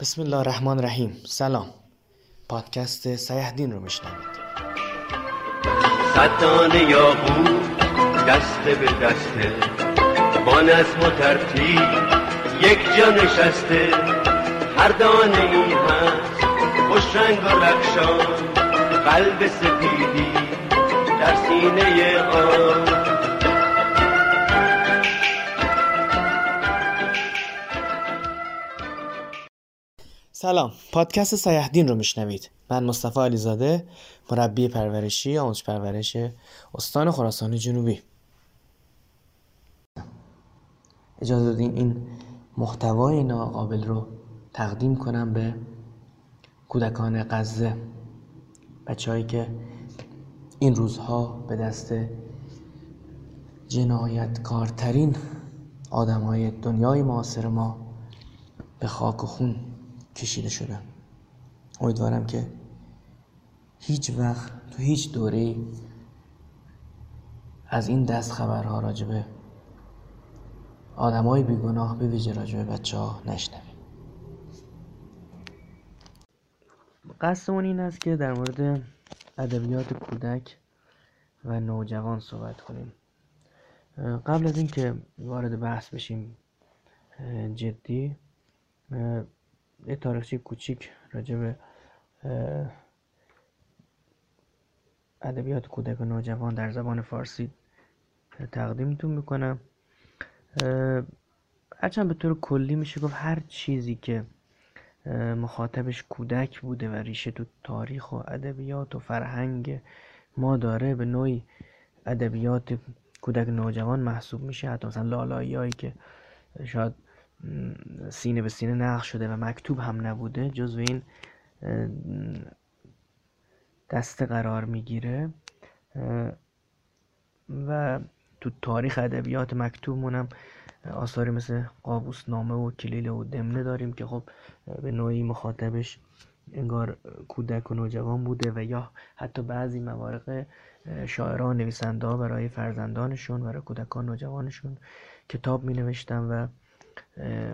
بسم الله الرحمن الرحیم سلام پادکست سیهدین رو میشنوید. صدانه یاقوت دست به دسته با نظم و ترتیب یک جا نشسته. هر دانه ای هست خوش رنگ و رخشان. قلب سپیدی در سینه آن. سلام. پادکست سیهدین رو میشنوید. من مصطفی علیزاده مربی پرورشی آموزش پرورش استان خراسان جنوبی. اجازه دادین این محتوای ناقابل رو تقدیم کنم به کودکان غزه. بچههایی که این روزها به دست جنایتکارترین آدم های دنیای معاصر ما به خاک و خون کشیده شدن امیدوارم که هیچ وقت تو هیچ دوره از این دست خبرها راجبه آدمای بیگناه به ویژه راجبه بچه ها نشنویم. قصدمون این است که در مورد ادبیات کودک و نوجوان صحبت کنیم. قبل از اینکه وارد بحث بشیم جدی یه تاریخچه کوچیک راجع به ادبیات کودک و نوجوان در زبان فارسی تقدیمتون می‌کنم. هرچند به طور کلی میشه گفت هر چیزی که مخاطبش کودک بوده و ریشه تو تاریخ و ادبیات و فرهنگ ما داره به نوعی ادبیات کودک نوجوان محسوب میشه. حتی مثلا لالایی که شاید سینه به سینه نقش شده و مکتوب هم نبوده جزو این دسته قرار می‌گیره. و تو تاریخ ادبیات مکتوب هم آثاری مثل قابوس نامه و کلیله و دمنه داریم که خب به نوعی مخاطبش انگار کودک و نوجوان بوده و یا حتی بعضی موارق شاعران نویسنده برای فرزندانشون برای کودکان نوجوانشون کتاب می نوشتن و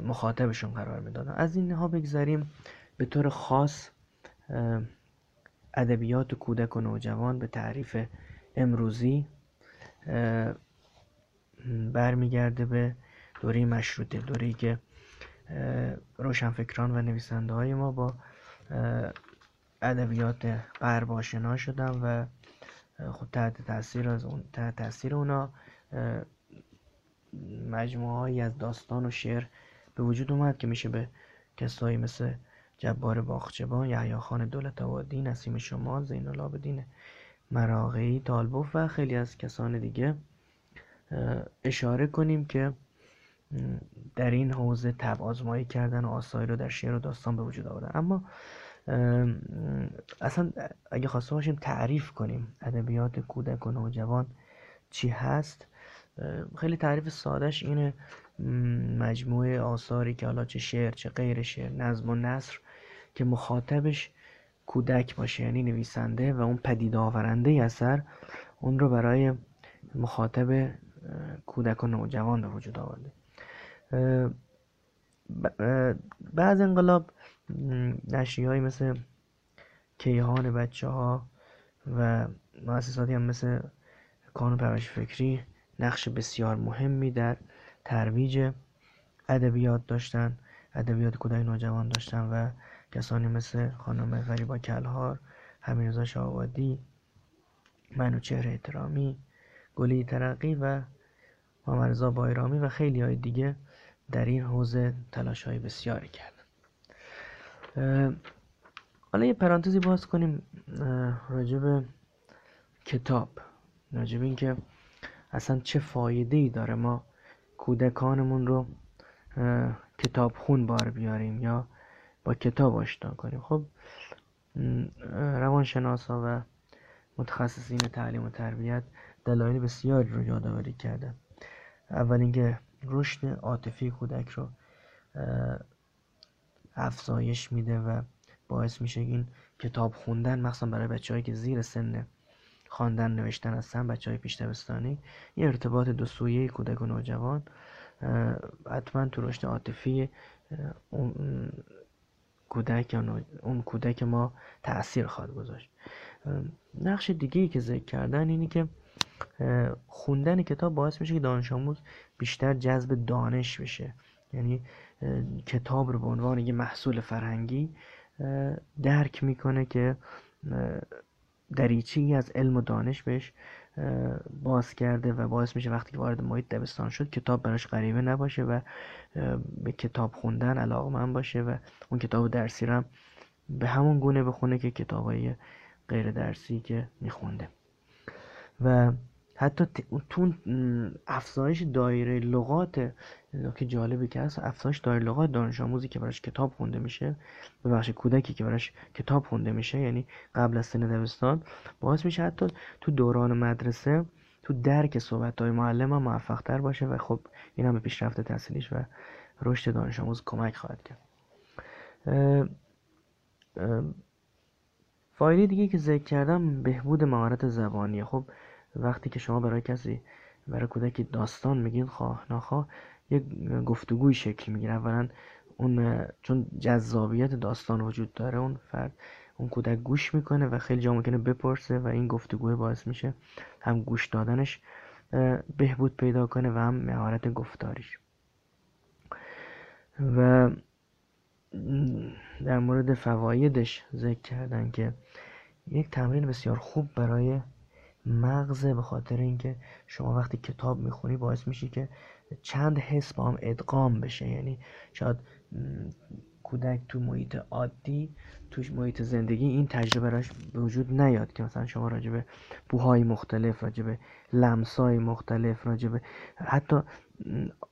مخاطبشون قرار می‌دادن. از اینها بگذاریم به طور خاص ادبیات کودک و نوجوان به تعریف امروزی برمیگرده به دوره مشروطه دوره که روشنفکران و نویسنده های ما با ادبیات غرب آشنا شدن و خود تحت تاثیر از اون تحت تاثیر اونا مجموعه از داستان و شعر به وجود اومد که میشه به کسایی مثل جبار باخچبان یحیی خان دولت آبادی نسیم شمال زین العابدین مراغی طالبوف و خیلی از کسان دیگه اشاره کنیم که در این حوزه تب آزمایی کردن و آثاری رو در شعر و داستان به وجود آوردن اما اصلا اگه خواسته باشیم تعریف کنیم ادبیات کودک و نوجوان چی هست خیلی تعریف سادش اینه مجموعه آثاری که حالا چه شعر چه غیر شعر نظم و نصر که مخاطبش کودک باشه یعنی نویسنده و اون پدید آورنده اثر اون رو برای مخاطب کودک و نوجوان به وجود آورده. بعد انقلاب نشری های مثل کیهان بچه ها و مؤسساتی هم مثل کانون پرورش فکری نقش بسیار مهمی در ترویج ادبیات داشتن ادبیات کودک نوجوان داشتن و کسانی مثل خانم فریبا کلهار حمیرزا شاهوادی منوچهر احترامی گلی ترقی و محمد بایرامی و خیلی های دیگه در این حوزه تلاش های بسیاری کردن. حالا یه پرانتزی باز کنیم راجب کتاب. راجب اینکه اصلا چه فایده ای داره ما کودکانمون رو کتاب خون بار بیاریم یا با کتاب آشنا کنیم. خب روانشناسا و متخصصین تعلیم و تربیت دلایل بسیاری رو یادآوری کردن. اول اینکه رشد عاطفی کودک رو افزایش میده و باعث میشه این کتاب خوندن مخصوصا برای بچههایی که زیر سن خواندن نوشتن هستن بچه های پیش دبستانی. یه ارتباط دو سویه کودک و نوجوان حتما تو رشد عاطفی کودک یا اون کودک ما تاثیر خواهد گذاشت. نقش دیگه ای که ذکر کردن اینی که خوندن کتاب باعث میشه که دانش آموز بیشتر جذب دانش بشه. یعنی کتاب رو به عنوان یه محصول فرهنگی درک می‌کنه که دریچه ای از علم و دانش بهش باز کرده و باعث میشه وقتی وارد محیط دبستان شد کتاب براش غریبه نباشه و به کتاب خوندن علاقه من باشه و اون کتاب درسی رو به همون گونه بخونه که کتابای غیر درسی که میخونده. و حتی تو افزایش دایره لغات که جالبی که هست افزایش دایره لغات دانش آموزی که براش کتاب خونده میشه بخش کودکی که براش کتاب خونده میشه یعنی قبل از سن دبستان باعث میشه حتی تو دوران مدرسه تو درک صحبت های معلم هم موفق تر باشه و خب این هم به پیشرفت تحصیلیش و رشد دانش آموز کمک خواهد کرد. فایده دیگه که ذکر کردم بهبود مهارت زبانیه. خب وقتی که شما برای کسی برای کودکی داستان میگین خواه نخواه یک گفتگوی شکل می‌گیره. اولا اون چون جذابیت داستان وجود داره اون فرد اون کودک گوش می‌کنه و خیلی جا ممکنه بپرسه و این گفتگوی باعث میشه هم گوش دادنش بهبود پیدا کنه و هم مهارت گفتاریش. و در مورد فوایدش ذکر کردن که یک تمرین بسیار خوب برای مغزه به خاطر اینکه شما وقتی کتاب می‌خونی باعث میشه که چند حس با هم ادغام بشه. یعنی شاید کودک تو محیط عادی توش محیط زندگی این تجربه راش به وجود نیاد که مثلا شما راجبه بوهای مختلف راجبه لمسای مختلف راجبه حتی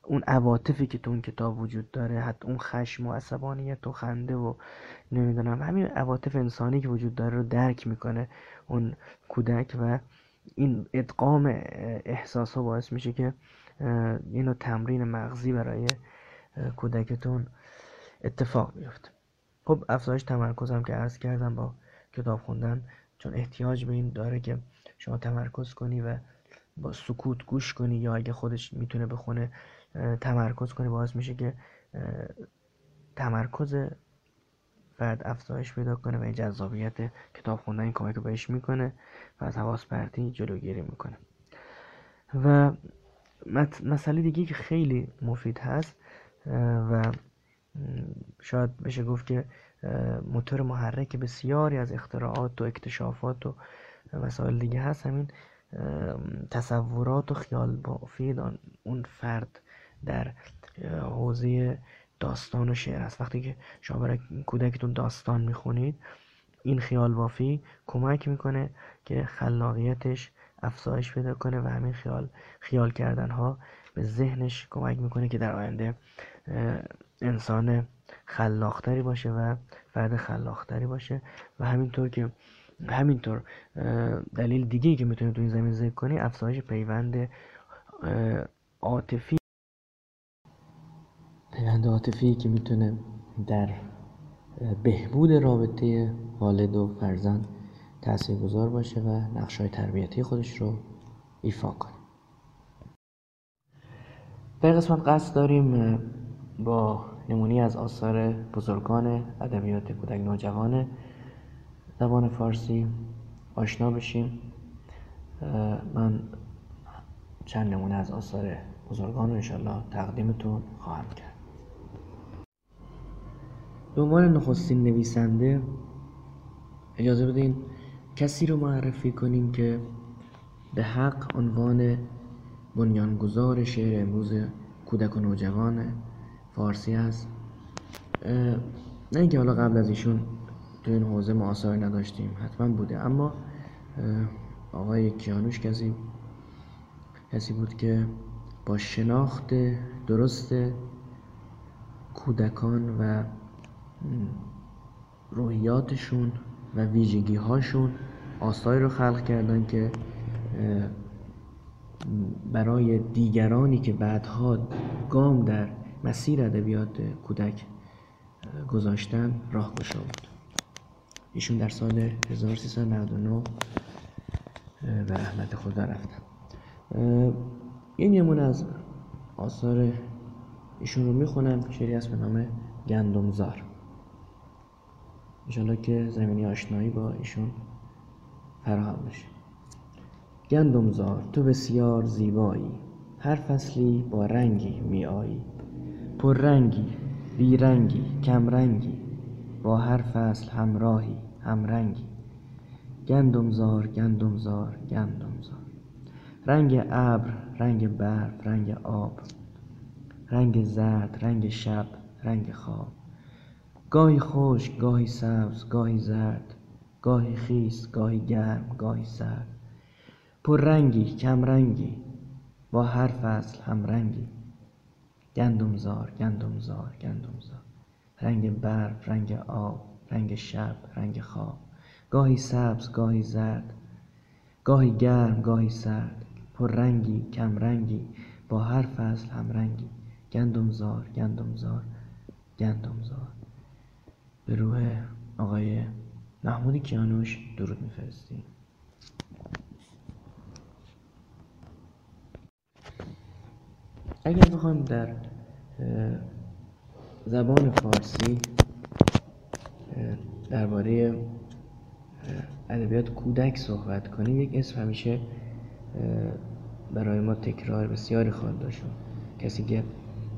اون عواطفی که تو اون کتاب وجود داره حتی اون خشم و عصبانیت و خنده و نمی‌دونم همین عواطف انسانی که وجود داره رو درک می‌کنه اون کودک و این ادغام احساس ها باعث میشه که اینو تمرین مغزی برای کودکتون اتفاق بیفته. خب افزایش تمرکزم که عرض کردم با کتاب خوندن چون احتیاج به این داره که شما تمرکز کنی و با سکوت گوش کنی یا اگه خودش می‌تونه بخونه تمرکز کنی باعث میشه که تمرکز فرد افزایش پیدا کنه و این جذابیت کتاب خوندن این کمک رو بهش می‌کنه و از حواس پرتی جلوگیری می‌کنه. و مسئله دیگه که خیلی مفید هست و شاید بشه گفت که موتور محرک بسیاری از اختراعات و اکتشافات و مسائل دیگه هست. همین تصورات و خیال بافی اون فرد در حوزه داستان و شعر است. وقتی که شما برای کودکتون داستان می‌خونید این خیال بافی کمک می‌کنه که خلاقیتش افزایش پیدا کنه و همین خیال خیال کردن ها به ذهنش کمک می‌کنه که در آینده انسان خلاقتری باشه و فرد خلاقتری باشه و همینطور که همینطور دلیل دیگه که می‌تونه تو این زمین ذکر کنی افزایش پیوند عاطفی پیوند عاطفی که می‌تونه در بهبود رابطه والد و فرزند گذار باشه و نقش های تربیتی خودش رو ایفا کنه. در قسمت قصد داریم با نمونی از آثار بزرگان ادبیات کودک نوجوان زبان فارسی آشنا بشیم. من چند نمونه از آثار بزرگان رو انشالله تقدیمتون خواهم کرد. به عنوان نخستین نویسنده. اجازه بدین کسی رو معرفی کنیم که به حق عنوان بنیانگذار شعر امروز کودک و نوجوان فارسی است. نه اینکه حالا قبل از ایشون تو این حوزه ما نداشتیم حتما بوده. اما آقای کیانوش کسی کسی بود که با شناخت درست کودکان و روحیاتشون و ویژگی هاشون آثاری رو خلق کردن که برای دیگرانی که بعدها گام در مسیر ادبیات کودک گذاشتن راه گشا بود. ایشون در سال 1399 به رحمت خدا رفتن. این نمونه از آثار ایشون رو می‌خونم شعری است به نام گندمزار. انشالله که زمینی آشنایی با ایشون فراهم بشه. گندمزار تو بسیار زیبایی. هر فصلی با رنگی می آیی پر رنگی بی رنگی کم رنگی با هر فصل همراهی همرنگی. گندمزار گندمزار گندمزار. رنگ ابر رنگ برف رنگ آب. رنگ زرد رنگ شب رنگ خواب. گاهی خشک گاهی سبز گاهی زرد گاهی خیس گاهی گرم گاهی سرد. پر رنگی کم رنگی با هر فصل هم رنگی گندمزار گندمزار گندمزار. رنگ برف رنگ آب رنگ شب رنگ خواب. گاهی سبز گاهی زرد. گاهی گرم گاهی سرد. پر رنگی کم رنگی با هر فصل هم رنگی گندمزار گندمزار گندمزار. به روح آقای محمود کیانوش درود میفرستیم. اگر بخوایم در زبان فارسی درباره ادبیات کودک صحبت کنیم یک اسم همیشه برای ما تکرار بسیاری خواهد داشت. کسی که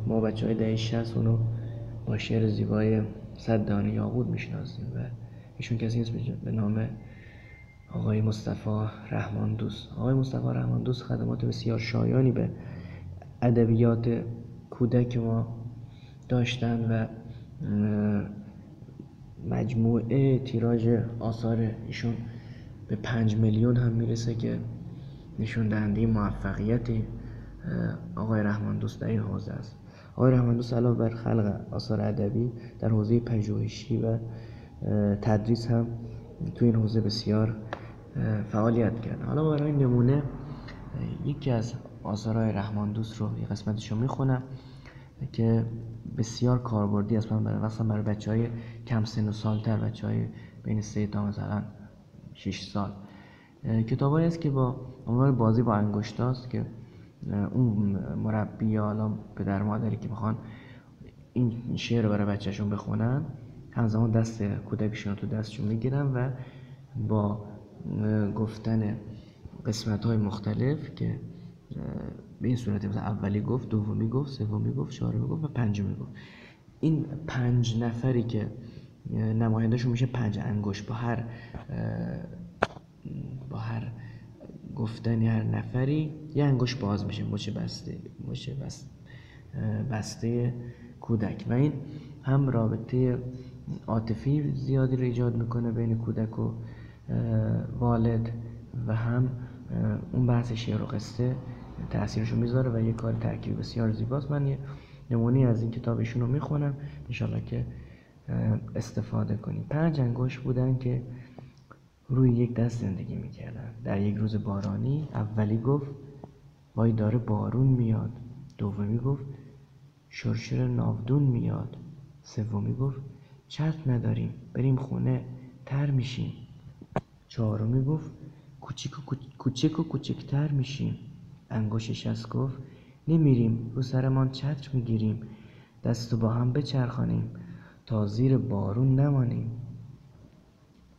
ما بچه های دهه شست اونو با شعر زیبای صد دانه یاقود می‌شناسیم و ایشون کسی نیست به نام آقای مصطفی رحمان دوست آقای مصطفی رحمان دوست خدمات بسیار شایانی به ادبیات کودک ما داشتن و مجموعه تیراژ آثار ایشون به پنج میلیون هم می‌رسه که نشون دهنده موفقیت آقای رحمان دوست در این حوزه است. آقای رحمان دوست علاوه بر خلق آثار ادبی در حوزه پژوهشی و تدریس هم تو این حوزه بسیار فعالیت کرد حالا برای نمونه یکی از آثارهای رحمان دوست رو یه قسمتش رو می‌خونم که بسیار کاربردی است. من برای مثلا برای بچه های کم سن و سالتر بچه های بین سه تا مثلا 6 سال. کتابایی است که با عنوان بازی با انگشتاست که اون مربی یا حالا پدر مادری که می‌خوان این شعر رو برای بچهشون بخونن همزمان دست کودکشون رو تو دستشون می‌گیرن و با گفتن قسمت های مختلف که به این صورت مثلا اولی گفت دومی گفت سومی گفت چهارمی گفت و پنجمی گفت. این پنج نفری که نمایندهشون میشه پنج انگشت با هر با هر گفتنی هر نفری یه انگشت باز میشه مچ بسته مچ بسته, بسته کودک. و این هم رابطه عاطفی زیادی رو ایجاد می‌کنه بین کودک و والد و هم اون بحث شعر و قصه تاثیرشو می‌ذاره و یه کار ترکیبی بسیار زیباست. من یه نمونی از این کتابشون رو می‌خونم انشالله که استفاده کنیم. پنج انگشت بودن که روی یک دست زندگی می‌کردن. در یک روز بارانی اولی گفت وای داره بارون میاد. دومی گفت شرشر ناودون میاد. سومی گفت چت نداریم بریم خونه تر میشیم. چهارمی گفت کوچیک و کوچک و کوچکتر میشیم. انگشتش از گفت نمیریم رو سرمان چتر می‌گیریم. دستو با هم بچرخانیم تا زیر بارون نمانیم.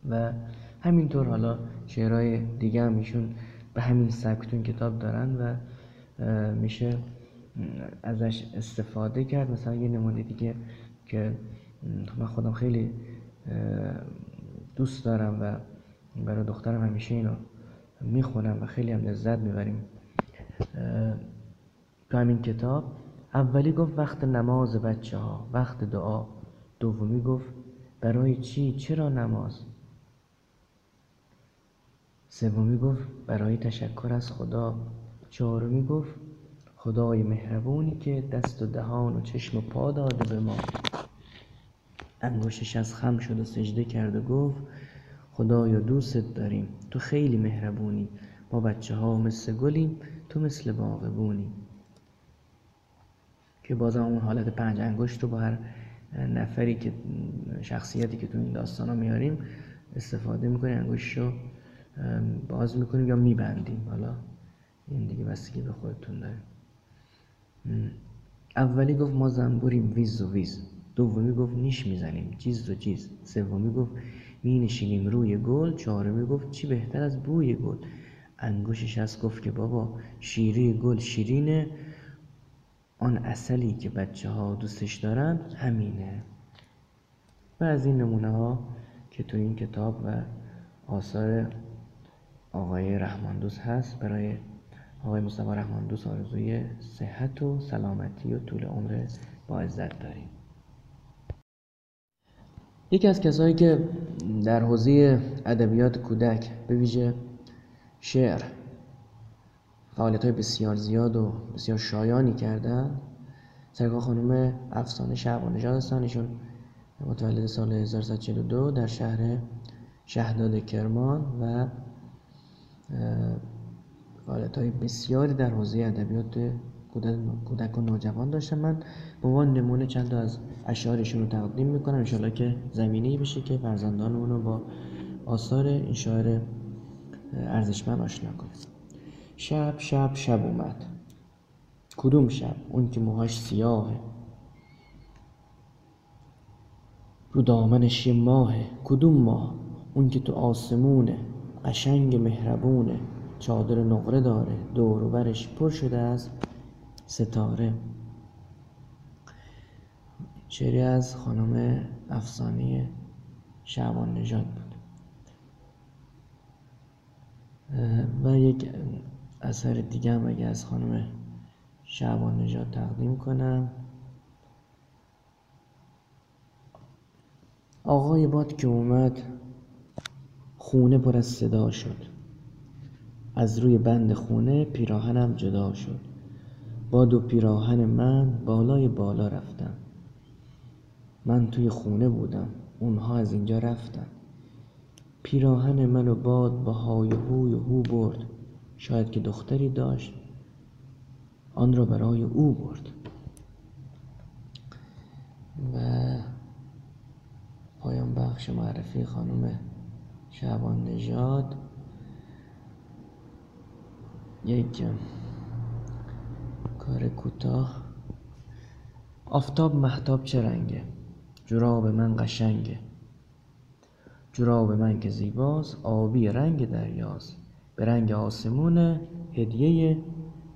و همینطور حالا شعرهای دیگه هم ایشون به همین سبک کتاب دارن و میشه ازش استفاده کرد. مثلا یه نمونه دیگه که من خودم خیلی دوست دارم و برای دخترم همیشه اینو می‌خونم و خیلی هم لذت می‌بریم. تو همین کتاب اولی گفت وقت نماز بچه ها وقت دعا. دومی گفت برای چی؟ چرا نماز؟ سومی گفت برای تشکر از خدا. چهارمی گفت خدای مهربونی که دست و دهان و چشم و پا داده به ما. انگشتش از خم شد و سجده کرد و گفت خدایا دوست داریم. تو خیلی مهربونی. ما بچه ها مثل گلیم تو مثل باغبونی. که بازم اون حالت پنج انگشت رو با هر نفری که شخصیتی که تو این داستان ها میاریم استفاده می‌کنیم انگشت رو باز می‌کنیم یا میبندیم؟ حالا این دیگه بستگی به خودتون داره اولی گفت ما زنبوریم ویز و ویز. دومی گفت نیش می‌زنیم جیز و جیز سومی گفت می نشینیم روی گل. چهارمی گفت چی بهتر از بوی گل. انگشت شست گفت که بابا شیری گل شیرینه. آن اصلی که بچه ها دوستش دارن همینه. و از این نمونه ها که تو این کتاب و آثار آقای رحماندوس هست برای آقای مصطفی رحماندوس آرزوی صحت و سلامتی و طول عمر با عزت داریم. یکی از کسایی که در حوزه ادبیات کودک به ویژه شعر فعالیت های بسیار زیاد و بسیار شایانی کردن سرکار خانم افسانه شعبان نژاد هستن ایشون متولد سال 1342 در شهر شهداد کرمان و فعالیت های بسیاری در حوزه ادبیات کودک و نوجوان داشتم. من به عنوان نمونه چند از اشعارشون رو تقدیم می‌کنم. انشالله که زمینه بشه که فرزندان اونو با آثار این شاعر ارزشمند آشنا کنه شب شب شب اومد. کدوم شب؟ اون که موهاش سیاهه. رو دامنش یه ماهه. کدوم ماه؟ اون که تو آسمونه. قشنگ مهربونه. چادر نقره داره. دور و برش پر شده از ستاره. شعری از خانم افسانی شعبان نژاد بود. و یک اثر دیگه هم اگه از خانم شعبان نژاد تقدیم کنم. آقای باد که اومد خونه پر از صدا شد. از روی بند خونه پیراهنم جدا شد. با دو پیراهن من بالای بالا رفتم. من توی خونه بودم. اونها از اینجا رفتن. پیراهن منو باد با های هوی هو برد. شاید که دختری داشت. آن را برای او برد. و پایان بخش معرفی خانم شعبان نژاد. یک کار کوتاه. آفتاب محتاب چه رنگه؟ جراب من قشنگه. جراب من که زیباست آبی رنگ دریاست. به رنگ آسمونه هدیه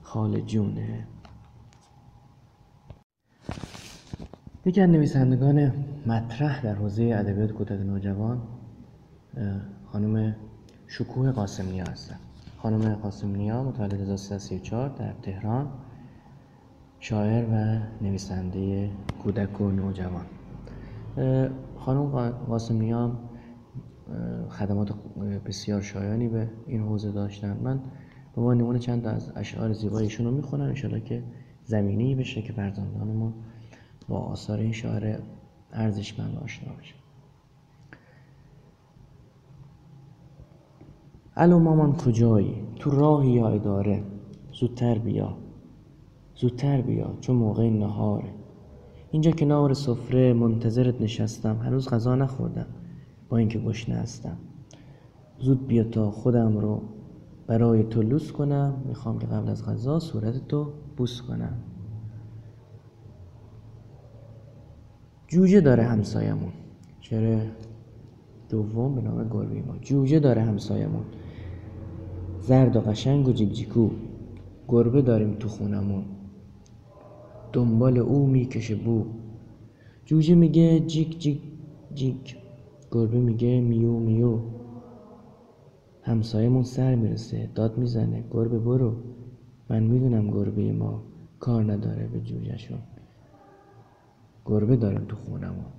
خال جونه. یکی از نویسندگان مطرح در حوزه ادبیات کودک نوجوان. خانم شکوه قاسمی هستن خانم قاسم نیا متولد 1334 در تهران شاعر و نویسنده کودک و نوجوان. خانم قاسم نیا خدمات بسیار شایانی به این حوزه داشتن. من به عنوان نمونه چند از اشعار زیبایشون رو می‌خونم. انشالله که زمینه بشه که فرزندانمون با آثار این شاعر ارزشمند آشنا بشه. الو مامان کجایی تو راهی یا اداره زودتر بیا زودتر بیا چون موقع نهاره اینجا کنار سفره منتظرت نشستم هنوز غذا نخوردم با اینکه گشنه هستم زود بیا تا خودم رو برای تو لوس کنم می‌خوام که قبل از غذا صورت تو بوس کنم جوجه داره همسایمون چرا دوم به نام گربه ما جوجه داره همسایمون زرد و قشنگ و جیک گربه داریم تو خونمون. دنبال او می‌کشه بو. جوجه میگه جیک جیک جیک. گربه میگه میو میو. همسایمون سر می‌رسه داد می‌زنه. گربه برو. من می‌دونم گربه ما کار نداره به جوجهشون. گربه داریم تو خونمون.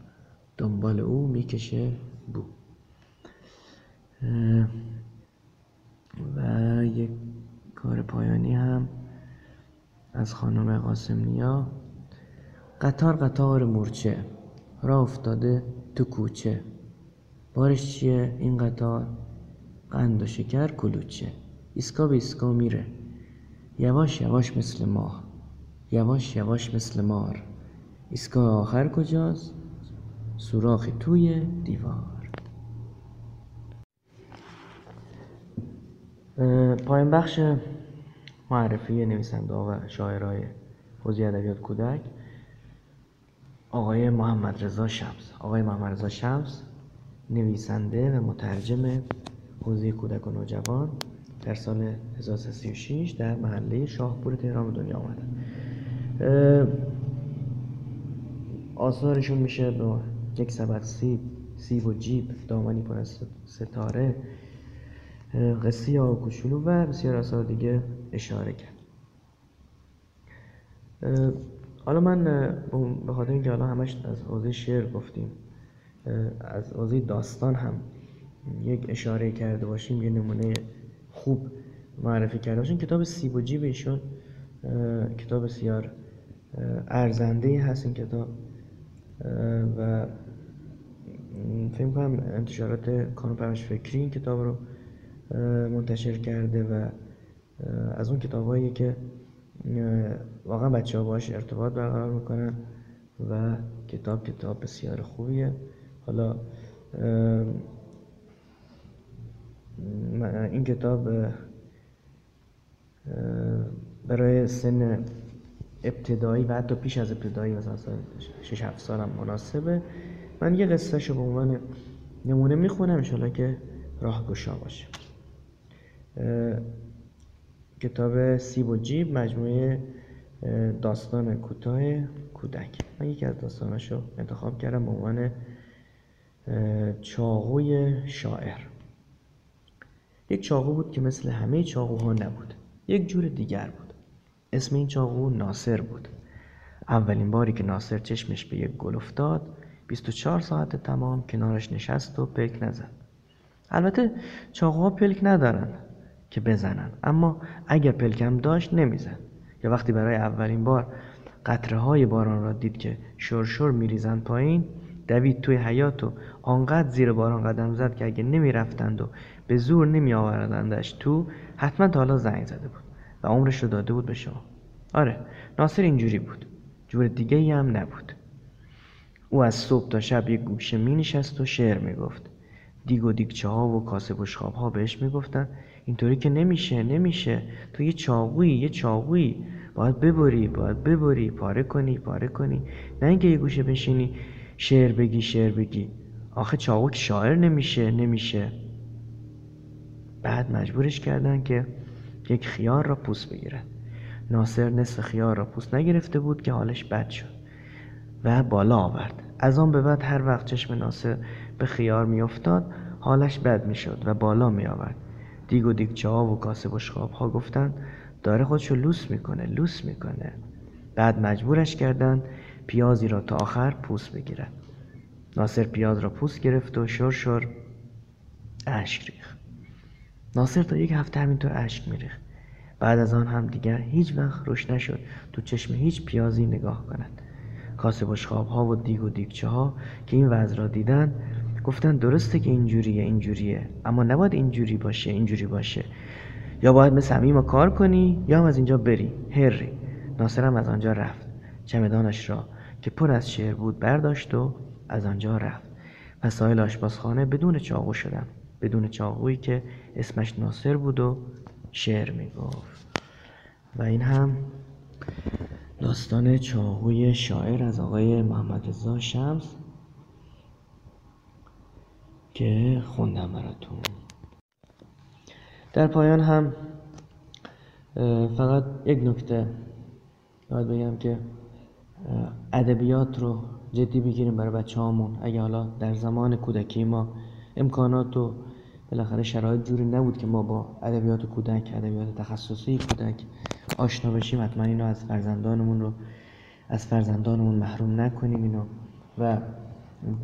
دنبال او می‌کشه بو. و یک کار پایانی هم از خانم قاسم نیا قطار قطار مورچه. را افتاده تو کوچه. بارش چیه؟ این قطار قند و شکر کلوچه. ایسگا به ایسگا میره. یواش یواش مثل ماه. یواش یواش مثل مار. ایسگا آخر کجاست؟ سوراخی توی دیوار. پایین بخش معرفی نویسنده و شاعرای حوزه ادبیات کودک. آقای محمد رضا شمس. آقای محمد رضا شمس نویسنده و مترجم حوزه کودک و نوجوان در سال 1336 در محله شاهپور تهران به دنیا آمدن آثارشون میشه با یک سبد سیب سیب و جیب دامنی پر از ستاره قصه و کوچولو و بسیار آثار دیگه اشاره کرد. حالا من به خاطر اینکه حالا همش از حوزه شعر گفتیم از حوزه داستان هم یک اشاره کرده باشیم یه نمونه خوب معرفی کرده باشیم. کتاب سیب و جیب ایشون کتاب بسیار ارزنده هست این کتاب. و فکر کنم انتشارات کانون فکری این کتاب رو منتشر کرده و از اون کتاب که واقعا بچه ها باش ارتباط برقرار می‌کنن و کتاب کتاب بسیار خوبیه. حالا این کتاب برای سن ابتدایی و حتی پیش از ابتدایی مثلا 6 7 سالم مناسبه. من یه قصه شو به عنوان نمونه می‌خونم انشالله که راه گشا باشه. کتاب سیب و جیب مجموعه داستان کوتاه کودک. من یکی از داستاناشو انتخاب کردم به عنوان چاقوی شاعر. یک چاقو بود که مثل همه چاقوها نبود یک جور دیگر بود. اسم این چاقو ناصر بود. اولین باری که ناصر چشمش به یک گل افتاد 24 ساعت تمام کنارش نشست و پلک نزد. البته چاقوها پلک ندارن. که بزنن. اما اگر پلکم داشت نمی‌زد. یا وقتی برای اولین بار قطره های باران را دید که شرشر میریزند پایین دوید توی حیات و آنقدر زیر باران قدم زد که اگه نمی‌رفتند و به زور نمی آوردندش تو حتما تا حالا زنگ زده بود و عمرش رو داده بود به شما. آره ناصر اینجوری بود. جور دیگه ای هم نبود. او از صبح تا شب یک گوشه می نشست و شعر می گفت دیگ و دیگچه ها و کاسه بشخاب ها بهش می گفتن اینطوری که نمیشه نمیشه. تو یه چاقویی یه چاقویی. باید ببری باید ببری. پاره کنی پاره کنی. نه اینکه یه گوشه بشینی شعر بگی شعر بگی. آخه چاقو شاعر نمیشه نمیشه. بعد مجبورش کردن که یک خیار را پوست بگیرد ناصر نصف خیار را پوست نگرفته بود که حالش بد شد و بالا آورد. از آن به بعد هر وقت چشم ناصر به خیار میافتاد حالش بد می‌شد و بالا می آورد دیگ و دیگچه ها و کاسه بشخاب ها گفتن داره خودشو لوس می‌کنه لوس می‌کنه. بعد مجبورش کردند پیازی را تا آخر پوست بگیرد ناصر پیاز را پوست گرفت و شر شر اشک ریخت. ناصر تا یک هفته همینطور اشک میریخت. بعد از آن هم دیگر هیچ وقت روش نشد تو چشم هیچ پیازی نگاه کند. کاسه بشخاب ها و دیگ و دیگچه ها که این وضع را دیدن گفتن درسته که اینجوریه اینجوریه. اما نباید اینجوری باشه اینجوری باشه. یا باید مثل ما کار کنی یا هم از اینجا بری. هری. ناصر هم از آنجا رفت. چمدانش را که پر از شعر بود برداشت و از آنجا رفت. وسایل آشپزخانه بدون چاقو شدم بدون چاقویی که اسمش ناصر بود و شعر می‌گفت. و این هم داستان چاقوی شاعر از آقای محمد رضا شمس. که خوندم براتون. در پایان هم فقط یک نکته باید بگم که ادبیات رو جدی بگیریم برای بچه هامون اگه حالا در زمان کودکی ما امکانات و بالاخره شرایط جوری نبود که ما با ادبیات کودک ادبیات تخصصی کودک آشنا بشیم حتما اینو از فرزندانمون رو از فرزندانمون محروم نکنیم اینو. و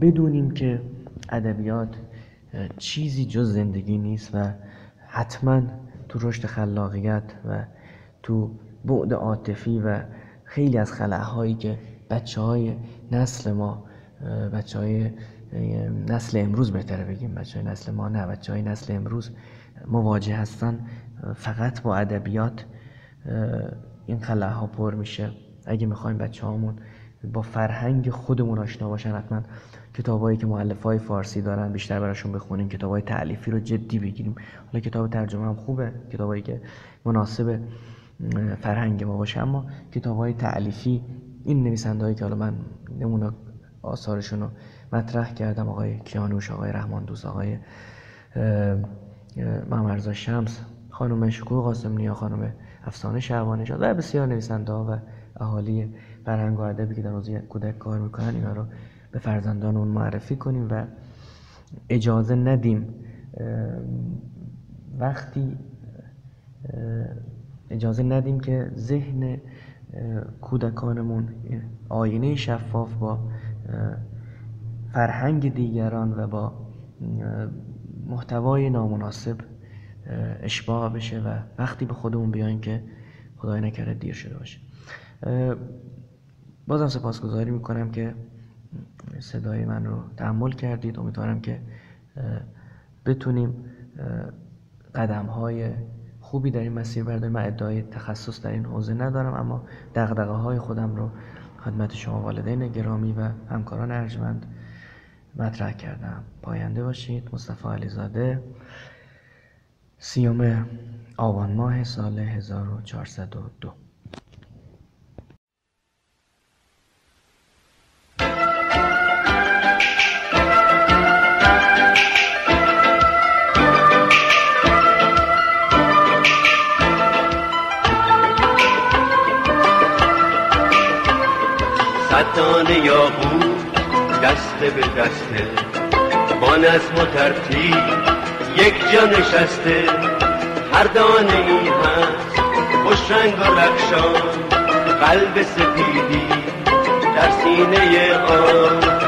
بدونیم که ادبیات چیزی جز زندگی نیست و حتما تو رشد خلاقیت و تو بعد عاطفی و خیلی از خلاهایی که بچه های نسل ما بچه های نسل امروز بهتره بگیم بچه های نسل ما نه بچه های نسل امروز مواجه هستن فقط با ادبیات. این خلاها پر میشه. اگه می‌خوایم بچه هامون با فرهنگ خودمون آشنا باشن حتما کتابایی که مؤلف های فارسی دارن بیشتر براشون بخونیم کتاب های تعلیفی رو جدی بگیریم. حالا کتاب ترجمه هم خوبه کتابایی که مناسب فرهنگ ما باشه. اما کتاب های تعلیفی این نویسنده هایی که حالا من نمونه آثارشون رو مطرح کردم آقای کیانوش آقای رحمان دوست آقای محمد شمس خانم شکوه قاسم نیا خانم افسانه شعبانی و بسیار نویسنده ها و اهالی فرهنگ و ادبی که در حوزه کودک کار می‌کنن اینا رو به فرزندان اون معرفی کنیم و اجازه ندیم وقتی اجازه ندیم که ذهن کودکانمون آینه شفاف با فرهنگ دیگران و با محتوای نامناسب اشباه بشه و وقتی به خودمون بیاین که خدای نکرده دیر شده باشه. بازم سپاسگزاری می‌کنم که صدای من رو تحمل کردید. امیدوارم که بتونیم قدم های خوبی در این مسیر برداریم. من ادعای تخصص در این حوزه ندارم اما دقدقه های خودم رو خدمت شما والدین گرامی و همکاران ارجمند مطرح کردم. پاینده باشید. مصطفی علیزاده سیوم آبان ماه سال 1402 ستان یاقوت دست به دسته. با نظم و ترتیب یک جا نشسته. هر دانه ای هست خوش رنگ و رخشان. قلب سپیدی در سینه آن.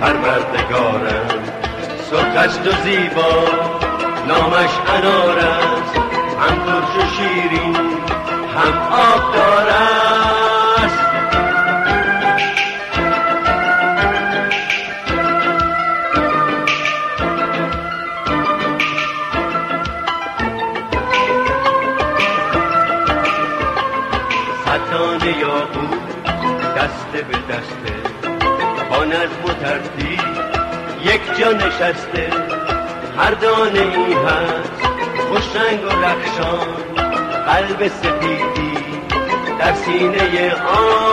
پرست و زیبا نامش انار است هم ترش و شیرین قلب سپیدی در سینه آن